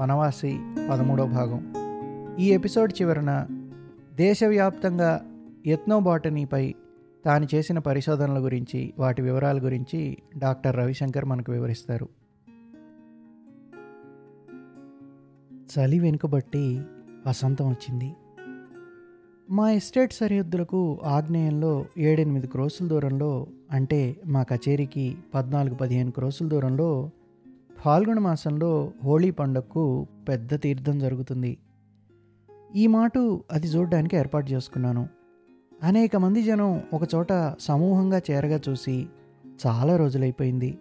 వనవాసి పదమూడో భాగం. ఈ ఎపిసోడ్ చివరన దేశవ్యాప్తంగా ఎత్నోబాటనీపై తాను చేసిన పరిశోధనల గురించి వాటి వివరాల గురించి డాక్టర్ రవిశంకర్ మనకు వివరిస్తారు. చలి వెనుకబట్టి వసంతం వచ్చింది. మా ఎస్టేట్ సరిహద్దులకు ఆగ్నేయంలో ఏడెనిమిది క్రోసుల దూరంలో అంటే మా కచేరీకి పద్నాలుగు పదిహేను క్రోసుల దూరంలో ఫాల్గుణ మాసంలో హోళీ పండగకు పెద్ద తీర్థం జరుగుతుంది. ఈ మాట అది చూడడానికి ఏర్పాటు చేసుకున్నాను. అనేక మంది జనం ఒకచోట సమూహంగా చేరగా చూసి చాలా రోజులైపోయింది.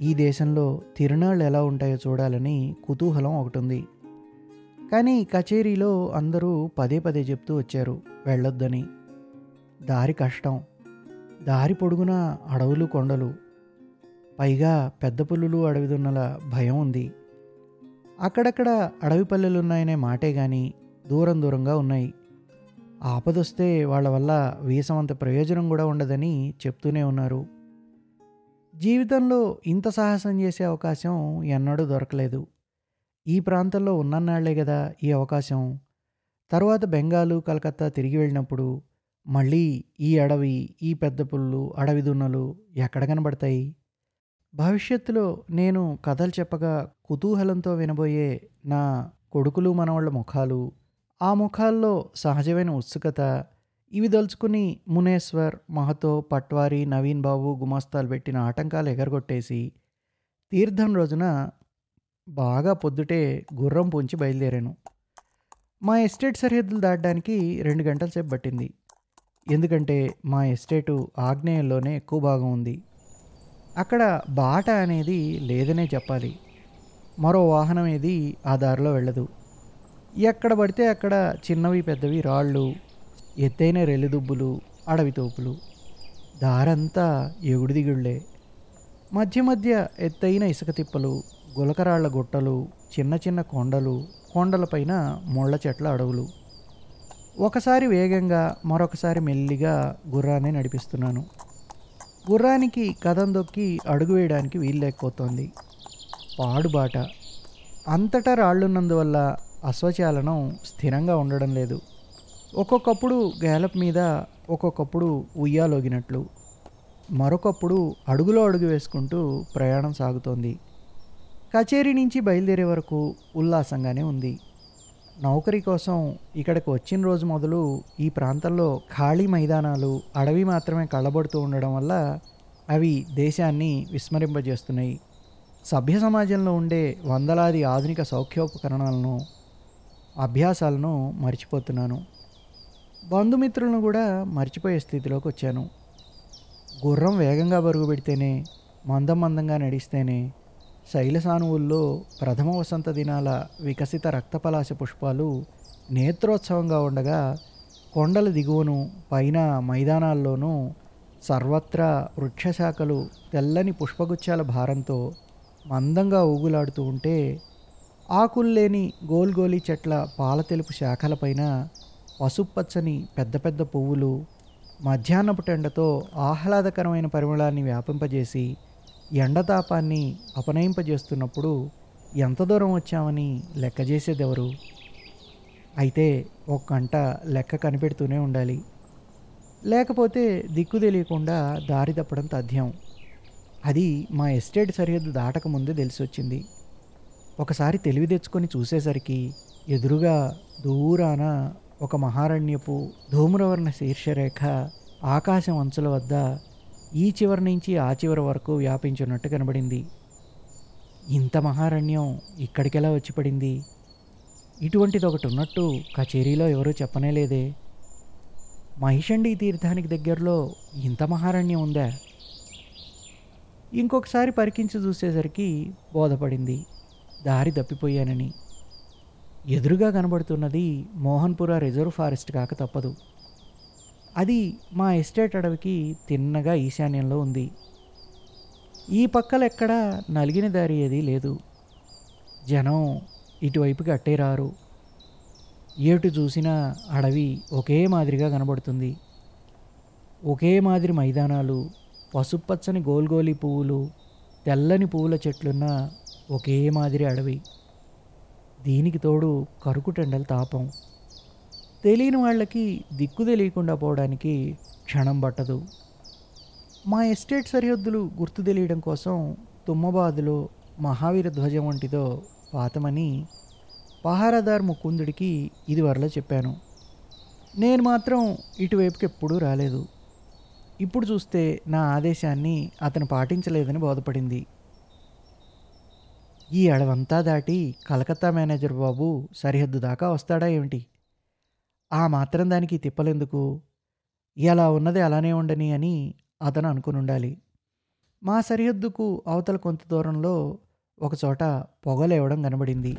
ఈ దేశంలో తిరునాళ్ళు ఎలా ఉంటాయో చూడాలని కుతూహలం ఒకటి ఉంది కానీ కచేరీలో అందరూ పదే పదే చెప్తూ వచ్చారు వెళ్ళొద్దని. దారి కష్టం. దారి పొడుగున అడవులు కొండలు. పైగా పెద్ద పుల్లులు అడవి దున్నల భయం ఉంది. అక్కడక్కడ అడవి పల్లెలు ఉన్నాయనే మాటే కానీ దూరం దూరంగా ఉన్నాయి. ఆపదొస్తే వాళ్ళ వల్ల వీసమంత ప్రయోజనం కూడా ఉండదని చెప్తూనే ఉన్నారు. జీవితంలో ఇంత సాహసం చేసే అవకాశం ఎన్నడూ దొరకలేదు. ఈ ప్రాంతంలో ఉన్నన్నాళ్ళే కదా ఈ అవకాశం. తర్వాత బెంగాలు కలకత్తా తిరిగి వెళ్ళినప్పుడు మళ్ళీ ఈ అడవి ఈ పెద్ద పుల్లు అడవి దున్నలు ఎక్కడ కనబడతాయి? భవిష్యత్తులో నేను కథలు చెప్పగా కుతూహలంతో వినబోయే నా కొడుకులు మనవాళ్ళ ముఖాలు ఆ ముఖాల్లో సహజమైన ఉత్సుకత ఇవి దలుచుకుని మునేశ్వర్ మహతో పట్వారి నవీన్ బాబు గుమాస్తాలు పెట్టిన ఆటంకాలు ఎగరగొట్టేసి తీర్థం రోజున బాగా పొద్దుటే గుర్రం పొంచి బయలుదేరాను. మా ఎస్టేట్ సరిహద్దులు దాటడానికి రెండు గంటల సేపు పట్టింది. ఎందుకంటే మా ఎస్టేటు ఆగ్నేయంలోనే ఎక్కువ భాగం ఉంది. అక్కడ బాట అనేది లేదనే చెప్పాలి. మరో వాహనం ఏది ఆ దారిలో వెళ్ళదు. ఎక్కడ పడితే అక్కడ చిన్నవి పెద్దవి రాళ్ళు ఎత్తైన రెల్లిదుబ్బులు అడవి తోపులు దారంతా ఎగుడు దిగుళ్ళే మధ్య మధ్య ఎత్తైన ఇసుక తిప్పలు గులకరాళ్ళ గుట్టలు చిన్న చిన్న కొండలు కొండలపైన ముళ్ళ చెట్ల అడవులు. ఒకసారి వేగంగా మరొకసారి మెల్లిగా గుర్రాన్ని నడిపిస్తున్నాను. గుర్రానికి కథం దొక్కి అడుగు వేయడానికి వీలు లేకపోతోంది. పాడుబాట. అంతటా రాళ్ళున్నందువల్ల అశ్వచాలనం స్థిరంగా ఉండడం లేదు. ఒక్కొక్కప్పుడు గ్యాలప్ మీద ఒక్కొక్కప్పుడు ఉయ్యాలోగినట్లు. మరొకప్పుడు అడుగులో అడుగు వేసుకుంటూ ప్రయాణం సాగుతోంది. కచేరీ నుంచి బయలుదేరే వరకు ఉల్లాసంగానే ఉంది. నౌకరీ కోసం ఇక్కడికి వచ్చిన రోజు మొదలు ఈ ప్రాంతంలో ఖాళీ మైదానాలు అడవి మాత్రమే కళ్ళబడుతూ ఉండడం వల్ల అవి దేశాన్ని విస్మరింపజేస్తున్నాయి. సభ్య సమాజంలో ఉండే వందలాది ఆధునిక సౌఖ్యోపకరణాలను అభ్యాసాలను మర్చిపోతున్నాను. బంధుమిత్రులను కూడా మర్చిపోయే స్థితిలోకి వచ్చాను. గుర్రం వేగంగా బరుగు పెడితేనే మందం మందంగా నడిస్తేనే శైలసానువుల్లో ప్రథమ వసంత దినాల వికసిత రక్తపలాశ పుష్పాలు నేత్రోత్సవంగా ఉండగా కొండల దిగువను పైన మైదానాల్లోనూ సర్వత్రా వృక్షశాఖలు తెల్లని పుష్పగుచ్చాల భారంతో మందంగా ఊగులాడుతూ ఉంటే ఆకుల్లేని గోల్గోలి చెట్ల పాల తెలుపు శాఖలపైన పసుపచ్చని పెద్ద పెద్ద పువ్వులు మధ్యాహ్నపు టెండతో ఆహ్లాదకరమైన పరిమళాన్ని వ్యాపింపజేసి ఎండతాపాన్ని అపనయింపజేస్తున్నప్పుడు ఎంత దూరం వచ్చామని లెక్క చేసేదెవరు? అయితే ఒక గంట లెక్క కనిపెడుతూనే ఉండాలి. లేకపోతే దిక్కు తెలియకుండా దారి తప్పడం తథ్యం. అది మా ఎస్టేట్ సరిహద్దు దాటకముందే తెలిసి వచ్చింది ఒకసారి తెలివి తెచ్చుకొని చూసేసరికి ఎదురుగా దూరాన ఒక మహారణ్యపు ధూమ్రవర్ణ శీర్షరేఖ ఆకాశం అంచుల వద్ద ఈ చివరి నుంచి ఆ చివరి వరకు వ్యాపించున్నట్టు కనబడింది. ఇంత మహారణ్యం ఇక్కడికెలా వచ్చి పడింది? ఇటువంటిది ఒకటి ఉన్నట్టు కచేరీలో ఎవరూ చెప్పనే లేదే. మహిషండి తీర్థానికి దగ్గరలో ఇంత మహారణ్యం ఉందా? ఇంకొకసారి పరికించి చూసేసరికి బోధపడింది. దారి తప్పిపోయానని. ఎదురుగా కనబడుతున్నది మోహన్పుర రిజర్వ్ ఫారెస్ట్ కాక తప్పదు. అది మా ఎస్టేట్ అడవికి తిన్నగా ఈశాన్యంలో ఉంది. ఈ పక్కలెక్కడ నలిగిన దారి ఏది లేదు. జనం ఇటువైపుకి అట్టే రారు ఏటు చూసినా అడవి ఒకే మాదిరిగా కనబడుతుంది. ఒకే మాదిరి మైదానాలు పసుపచ్చని గోల్గోలి పువ్వులు తెల్లని పువ్వుల చెట్లున్న ఒకే మాదిరి అడవి. దీనికి తోడు కరుకుటెండల తాపం. తెలియని వాళ్ళకి దిక్కు తెలియకుండా పోవడానికి క్షణం పట్టదు. మా ఎస్టేట్ సరిహద్దులు గుర్తు తెలియడం కోసం తుమ్మబాదులో మహావీర ధ్వజం వంటిదో పాతమని పహారాదార్ ముకుందుడికి ఇదివరలో చెప్పాను. నేను మాత్రం ఇటువైపుకి ఎప్పుడూ రాలేదు. ఇప్పుడు చూస్తే నా ఆదేశాన్ని అతను పాటించలేదని బోధపడింది. ఈ అడవంతా దాటి కలకత్తా మేనేజర్ బాబు సరిహద్దు దాకా వస్తాడా ఏమిటి? ఆ మాత్రం దానికి తిప్పలెందుకు? ఎలా ఉన్నది అలానే ఉండని అని అతను అనుకుని ఉండాలి మా సరిహద్దుకు అవతల కొంత దూరంలో ఒకచోట పొగలేవడం కనబడింది.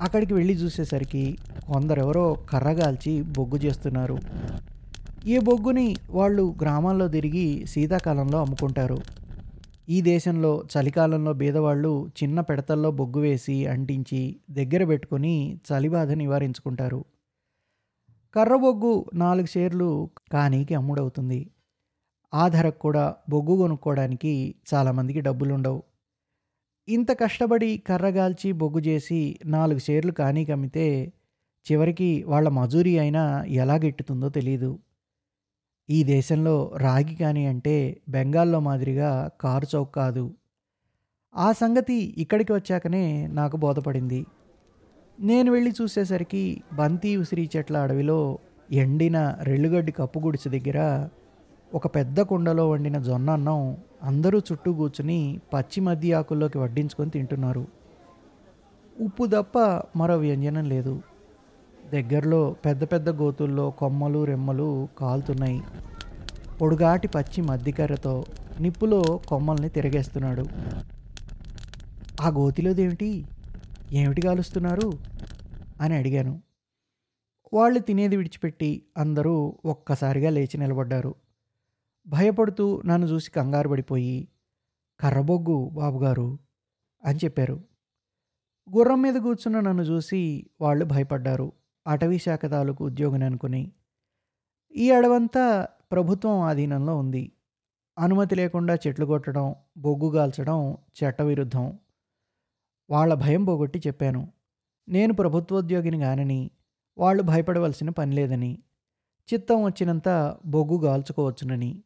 అక్కడికి వెళ్ళి చూసేసరికి కొందరెవరో కర్రగాల్చి బొగ్గు చేస్తున్నారు. ఈ బొగ్గుని వాళ్ళు గ్రామాల్లో తిరిగి శీతాకాలంలో అమ్ముకుంటారు. ఈ దేశంలో చలికాలంలో బీదవాళ్ళు చిన్న పెడతల్లో బొగ్గు వేసి అంటించి దగ్గర పెట్టుకొని చలిబాధ నివారించుకుంటారు. కర్ర బొగ్గు నాలుగు షేర్లు కానీకి అమ్ముడవుతుంది. ఆ ధరకు కూడా బొగ్గు కొనుక్కోవడానికి చాలామందికి డబ్బులు ఉండవు ఇంత కష్టపడి కర్రగాల్చి బొగ్గు చేసి నాలుగు షేర్లు కానీకి అమ్మితే చివరికి వాళ్ళ మజూరీ అయినా ఎలా గిట్టుతుందో తెలియదు ఈ దేశంలో రాగి కానీ అంటే బెంగాల్లో మాదిరిగా కారు చౌక్ కాదు. ఆ సంగతి ఇక్కడికి వచ్చాకనే నాకు బోధపడింది. నేను వెళ్ళి చూసేసరికి బంతి ఉసిరి చెట్ల అడవిలో ఎండిన రెల్లుగడ్డి కప్పుగుడిచి దగ్గర ఒక పెద్ద కుండలో వండిన జొన్న అన్నం అందరూ చుట్టూ కూర్చుని పచ్చి మద్ది ఆకుల్లోకి వడ్డించుకొని తింటున్నారు. ఉప్పు తప్ప మరో వ్యంజనం లేదు. దగ్గరలో పెద్ద పెద్ద గోతుల్లో కొమ్మలు రెమ్మలు కాలుతున్నాయి. పొడుగాటి పచ్చి మద్దికర్రతో నిప్పులో కొమ్మల్ని తిరగేస్తున్నాడు. ఆ గోతిలోదేమిటి? ఏమిటి కాలుస్తున్నారు? అని అడిగాను. వాళ్ళు తినేది విడిచిపెట్టి అందరూ ఒక్కసారిగా లేచి నిలబడ్డారు. భయపడుతూ నన్ను చూసి కంగారు పడిపోయి కర్రబొగ్గు బాబుగారు అని చెప్పారు. గుర్రం మీద కూర్చున్న నన్ను చూసి వాళ్ళు భయపడ్డారు. అటవీ శాఖ తాలూకు ఉద్యోగిని అనుకుని. ఈ అడవంతా ప్రభుత్వం ఆధీనంలో ఉంది. అనుమతి లేకుండా చెట్లు కొట్టడం బొగ్గు కాల్చడం చట్టవిరుద్ధం. వాళ్ళ భయం పోగొట్టి చెప్పాను. నేను ప్రభుత్వోద్యోగిని గానని వాళ్ళు భయపడవలసిన పని లేదని చిత్తం వచ్చినంత బొగ్గు గాల్చుకోవచ్చునని.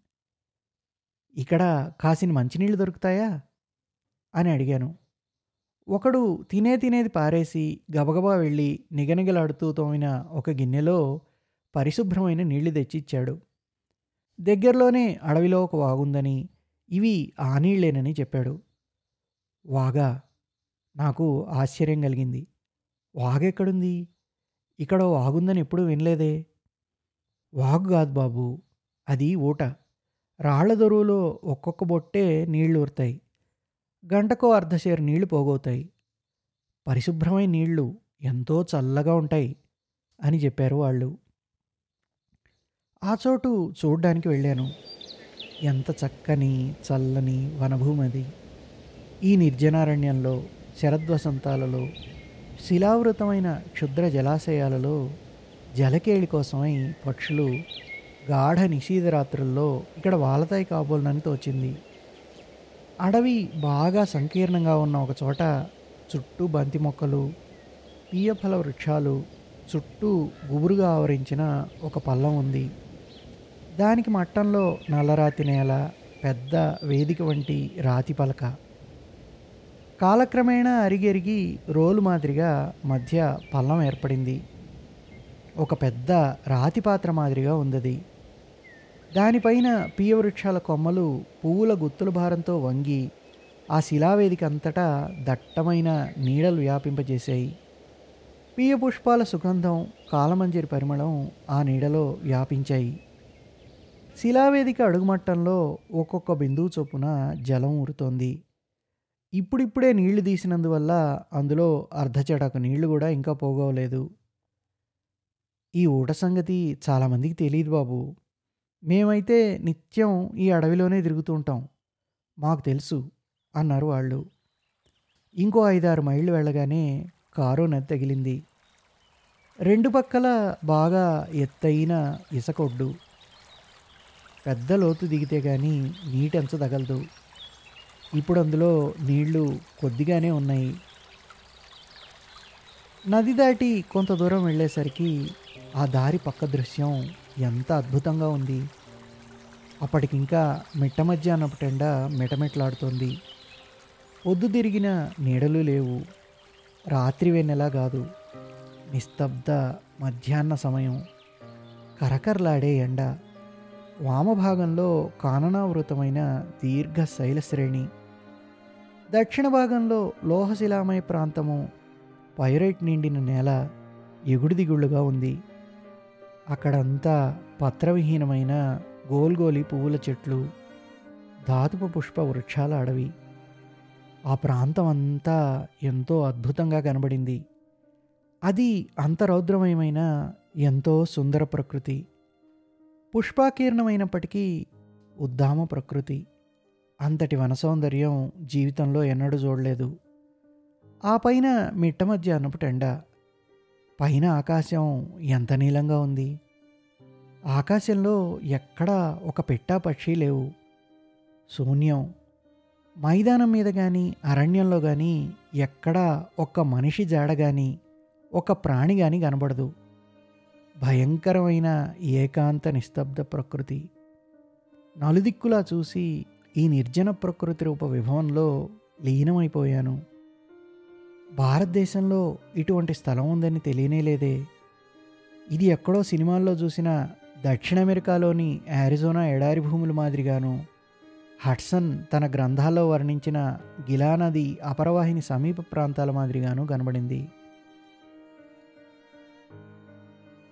ఇక్కడ కాసిన మంచినీళ్ళు దొరుకుతాయా? అని అడిగాను. ఒకడు తినే తినేది పారేసి గబగబా వెళ్ళి నిగనిగలాడుతూ తోమిన ఒక గిన్నెలో పరిశుభ్రమైన నీళ్ళు తెచ్చిచ్చాడు. దగ్గరలోనే అడవిలో ఒక వాగుందని ఇవి ఆ నీళ్ళేనని చెప్పాడు. వాగా నాకు ఆశ్చర్యం కలిగింది. వాగెక్కడుంది? ఇక్కడ వాగుందని ఎప్పుడూ వినలేదే. వాగు కాదు బాబు అది ఊట. రాళ్ళ దొరువులో ఒక్కొక్క బొట్టే నీళ్ళు ఊరుతాయి. గంటకో అర్ధసేరు నీళ్ళు పోగవుతాయి. పరిశుభ్రమైన నీళ్ళు ఎంతో చల్లగా ఉంటాయి అని చెప్పారు వాళ్ళు. ఆ చోటు చూడ్డానికి వెళ్ళాను. ఎంత చక్కని చల్లని వనభూమి అది ఈ నిర్జనారణ్యంలో శరద్వసంతాలలో శిలావృతమైన క్షుద్ర జలాశయాలలో జలకేళి కోసమై పక్షులు గాఢ నిషీధ రాత్రుల్లో ఇక్కడ వాలతాయి కాబోలనని తోచింది అడవి బాగా సంకీర్ణంగా ఉన్న ఒక చోట చుట్టూ బంతి మొక్కలు పీయఫల వృక్షాలు చుట్టూ గుబురుగా ఆవరించిన ఒక పల్లం ఉంది. దానికి మట్టంలో నల్లరాతి నేల పెద్ద వేదిక వంటి రాతి పలక. కాలక్రమేణా అరిగెరిగి రోలు మాదిరిగా మధ్య పల్లం ఏర్పడింది. ఒక పెద్ద రాతి పాత్ర మాదిరిగా ఉందది. దానిపైన వృక్షాల కొమ్మలు పువ్వుల గుత్తుల భారంతో వంగి ఆ శిలావేదిక అంతటా దట్టమైన నీడలు వ్యాపింపజేశాయి. పీయ పుష్పాల సుగంధం కాలమంజరి పరిమళం ఆ నీడలో వ్యాపించాయి. శిలావేదిక అడుగుమట్టంలో ఒక్కొక్క బిందువు చొప్పున జలం ఊరుతోంది. ఇప్పుడిప్పుడే నీళ్ళు తీసినందువల్ల అందులో అర్ధచటాకు నీళ్ళు కూడా ఇంకా పోగవలేదు. ఈ ఊట సంగతి చాలామందికి తెలియదు బాబు. మేమైతే నిత్యం ఈ అడవిలోనే తిరుగుతూ ఉంటాం. మాకు తెలుసు అన్నారు వాళ్ళు. ఇంకో ఐదారు మైళ్ళు వెళ్ళగానే కారు నది తగిలింది. రెండు పక్కల బాగా ఎత్తైన ఇసకొడ్డు పెద్ద లోతు దిగితే కానీ నీటెంచ తగలదు. ఇప్పుడు అందులో నీళ్ళు కొద్దిగానే ఉన్నాయి. నది దాటి కొంత దూరం వెళ్ళేసరికి ఆ దారి పక్క దృశ్యం ఎంత అద్భుతంగా ఉంది. అప్పటికింకా మిట్ట మధ్యాహ్నపు టెండ మిటమిట్లాడుతోంది. పొద్దు తిరిగిన నీడలు లేవు. రాత్రి వెన్నెలా కాదు. నిస్తబ్ద మధ్యాహ్న సమయం. కరకరలాడే ఎండ. వామభాగంలో కాననావృతమైన దీర్ఘ శైల శ్రేణి దక్షిణ భాగంలో లోహశిలామయ ప్రాంతము పైరైట్ నిండిన నేల ఎగుడు దిగుళ్ళుగా ఉంది. అక్కడంతా పత్రవిహీనమైన గోల్గోలి పువ్వుల చెట్లు ధాతుపు పుష్ప వృక్షాల అడవి. ఆ ప్రాంతం అంతా ఎంతో అద్భుతంగా కనబడింది. అది అంత రౌద్రమయమైన ఎంతో సుందర ప్రకృతి. పుష్పాకీర్ణమైనప్పటికీ ఉద్దామ ప్రకృతి. అంతటి వన సౌందర్యం జీవితంలో ఎన్నడూ చూడలేదు. ఆ పైన మిట్ట మధ్యాహ్నపు టెండ. పైన ఆకాశం ఎంత నీలంగా ఉంది. ఆకాశంలో ఎక్కడా ఒక పెట్టా పక్షి లేవు. శూన్యం. మైదానం మీద కానీ అరణ్యంలో కానీ ఎక్కడా ఒక్క మనిషి జాడ కానీ ఒక ప్రాణి కానీ కనబడదు. భయంకరమైన ఏకాంత నిస్తబ్ద ప్రకృతి. నలుదిక్కులా చూసి ఈ నిర్జన ప్రకృతి రూప విభవంలో లీనమైపోయాను. భారతదేశంలో ఇటువంటి స్థలం ఉందని తెలియనే లేదే. ఇది ఎక్కడో సినిమాల్లో చూసిన దక్షిణ అమెరికాలోని యారిజోనా ఎడారి భూముల మాదిరిగాను. హట్సన్ తన గ్రంథాల్లో వర్ణించిన గిలా నది అపరవాహిని సమీప ప్రాంతాల మాదిరిగాను కనబడింది.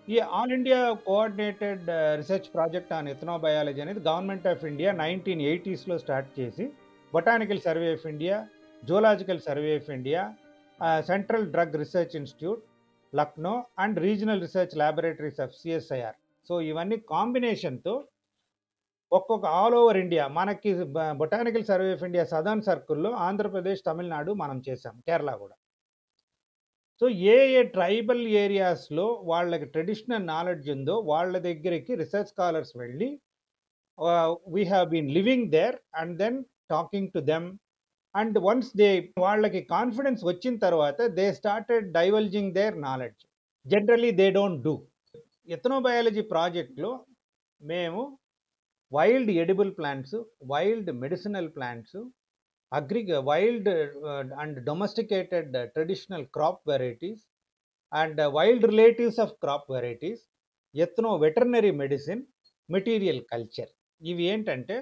ఈ all India coordinated research project on ethnobiology అనేది గవర్నమెంట్ ఆఫ్ ఇండియా నైన్టీన్ ఎయిటీస్లో స్టార్ట్ చేసి botanical survey of India zoological survey of India central drug research institute Lucknow and regional research laboratories of CSIR. So ఇవన్నీ కాంబినేషన్తో ఒక్కొక్క all over India మనకి botanical survey of India southern సర్కిల్లో ఆంధ్రప్రదేశ్ తమిళనాడు మనం చేసాం కేరళ కూడా. సో ఏ ఏ ట్రైబల్ ఏరియాస్లో వాళ్ళకి ట్రెడిషనల్ నాలెడ్జ్ ఉందో వాళ్ళ దగ్గరికి రీసెర్చ్ స్కాలర్స్ వెళ్ళి we have been living there and then talking to them and once they వాళ్ళకి కాన్ఫిడెన్స్ వచ్చిన తర్వాత they started divulging their knowledge. Generally they don't do. Ethnobiology ప్రాజెక్ట్లో మేము wild edible plants wild medicinal plants agri wild and domesticated traditional crop varieties and wild relatives of crop varieties ethno veterinary medicine material culture ఇవి ఏంటంటే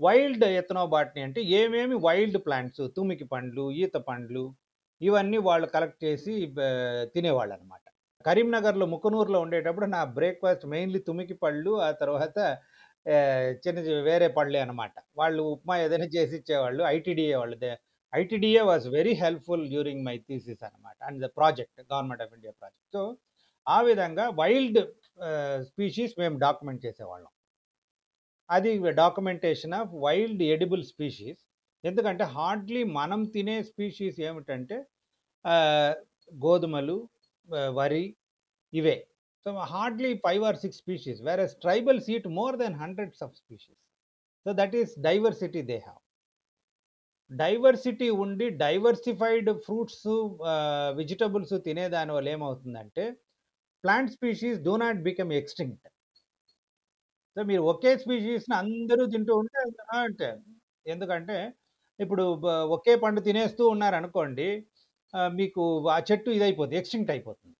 wild ఎథనోబాట్ని అంటే ఏమేమి wild plants తుమికి పండ్లు ఈత పండ్లు ఇవన్నీ వాళ్ళు కలెక్ట్ చేసి uh, తినేవాళ్ళు అనమాట కరీంనగర్లో ముకనూరులో ఉండేటప్పుడు నా బ్రేక్ఫాస్ట్ మెయిన్లీ తుమికి పళ్ళు ఆ తర్వాత చిన్న వేరే పళ్ళే అనమాట వాళ్ళు ఉప్మా ఏదైనా చేసి ఇచ్చేవాళ్ళు ఐటీడీఏ వాళ్ళు. ITDA was very helpful during my thesis అనమాట and the project government of India project. So ఆ విధంగా వైల్డ్ స్పీషీస్ మేము డాక్యుమెంట్ చేసేవాళ్ళం. అది documentation of wild edible species. ఎందుకంటే హార్డ్లీ మనం తినే స్పీషీస్ ఏమిటంటే గోధుమలు వరి ఇవే. So hardly five or six species whereas tribals eat more than hundreds of species so that is diversity they have diversity ఉండి డైవర్సిఫైడ్ ఫ్రూట్స్ వెజిటబుల్స్ తినేదాని వల్ల ఏమవుతుందంటే plant species do not become extinct so మీరు ఒకే స్పీషీస్ని అందరూ తింటూ ఉంటే అంటే ఎందుకంటే ఇప్పుడు ఒకే పండు తినేస్తూ ఉన్నారనుకోండి మీకు ఆ చెట్టు ఇదైపోతుంది ఎక్స్టింక్ట్ అయిపోతుంది.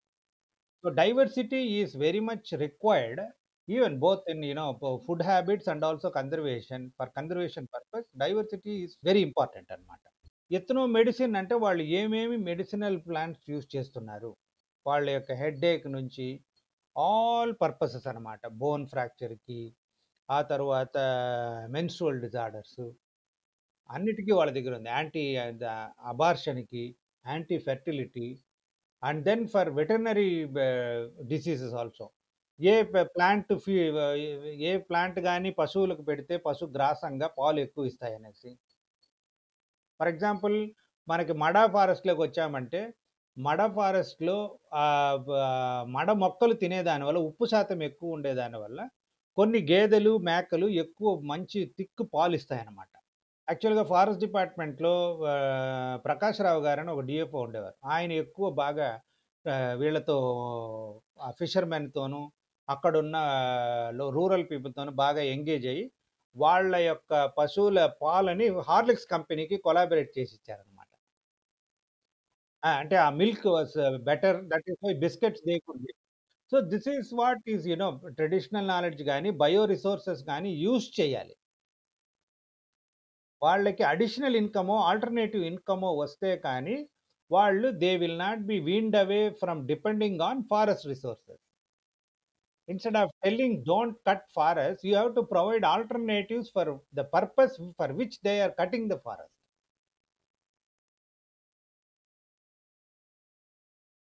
So diversity is very much required even both in you know food habits and also conservation for conservation purpose diversity is very important అనమాట ఎత్తునో మెడిసిన్ అంటే వాళ్ళు ఏమేమి మెడిసినల్ ప్లాంట్స్ యూస్ చేస్తున్నారు? వాళ్ళ యొక్క హెడ్ఏక్ నుంచి ఆల్ పర్పసెస్ అనమాట bone ఫ్రాక్చర్కి ఆ తర్వాత మెన్స్ట్రువల్ డిజార్డర్స్ అన్నిటికీ వాళ్ళ దగ్గర ఉంది. Anti అబార్షన్కి anti fertility and then for veterinary diseases also. A plant fee a plant కానీ పశువులకు పెడితే పశు గ్రాసంగా పాలు ఎక్కువ ఇస్తాయి అనేసి. ఫర్ ఎగ్జాంపుల్ మనకి మడా ఫారెస్ట్లోకి వచ్చామంటే మడ ఫారెస్ట్లో మడ మొక్కలు తినేదాని వల్ల ఉప్పు శాతం ఎక్కువ ఉండేదాని వల్ల కొన్ని గేదెలు మేకలు ఎక్కువ మంచి తిక్కు పాలు ఇస్తాయన్నమాట. యాక్చువల్గా ఫారెస్ట్ డిపార్ట్మెంట్లో ప్రకాష్ రావు గారని ఒక డిఎఫ్ఓ ఉండేవారు ఆయన ఎక్కువ బాగా వీళ్ళతో ఆ అక్కడున్న లో రూరల్ పీపుల్తోనూ బాగా ఎంగేజ్ అయ్యి, వాళ్ళ యొక్క పశువుల పాలని హార్లిక్స్ కంపెనీకి కొలాబరేట్ చేసి ఇచ్చారనమాట అంటే ఆ milk was better. That is why biscuits they so, this is what is you know traditional knowledge కానీ బయో రిసోర్సెస్ కానీ యూస్ చేయాలి. వాళ్ళకి అడిషనల్ ఇన్‌కమో, ఆల్టర్‌నేటివ్ ఇన్‌కమో వస్తే కానీ, వాళ్ళు they will not be weaned away from depending on forest resources. Instead of telling don't cut forest, you have to provide alternatives for the purpose for which they are cutting the forest.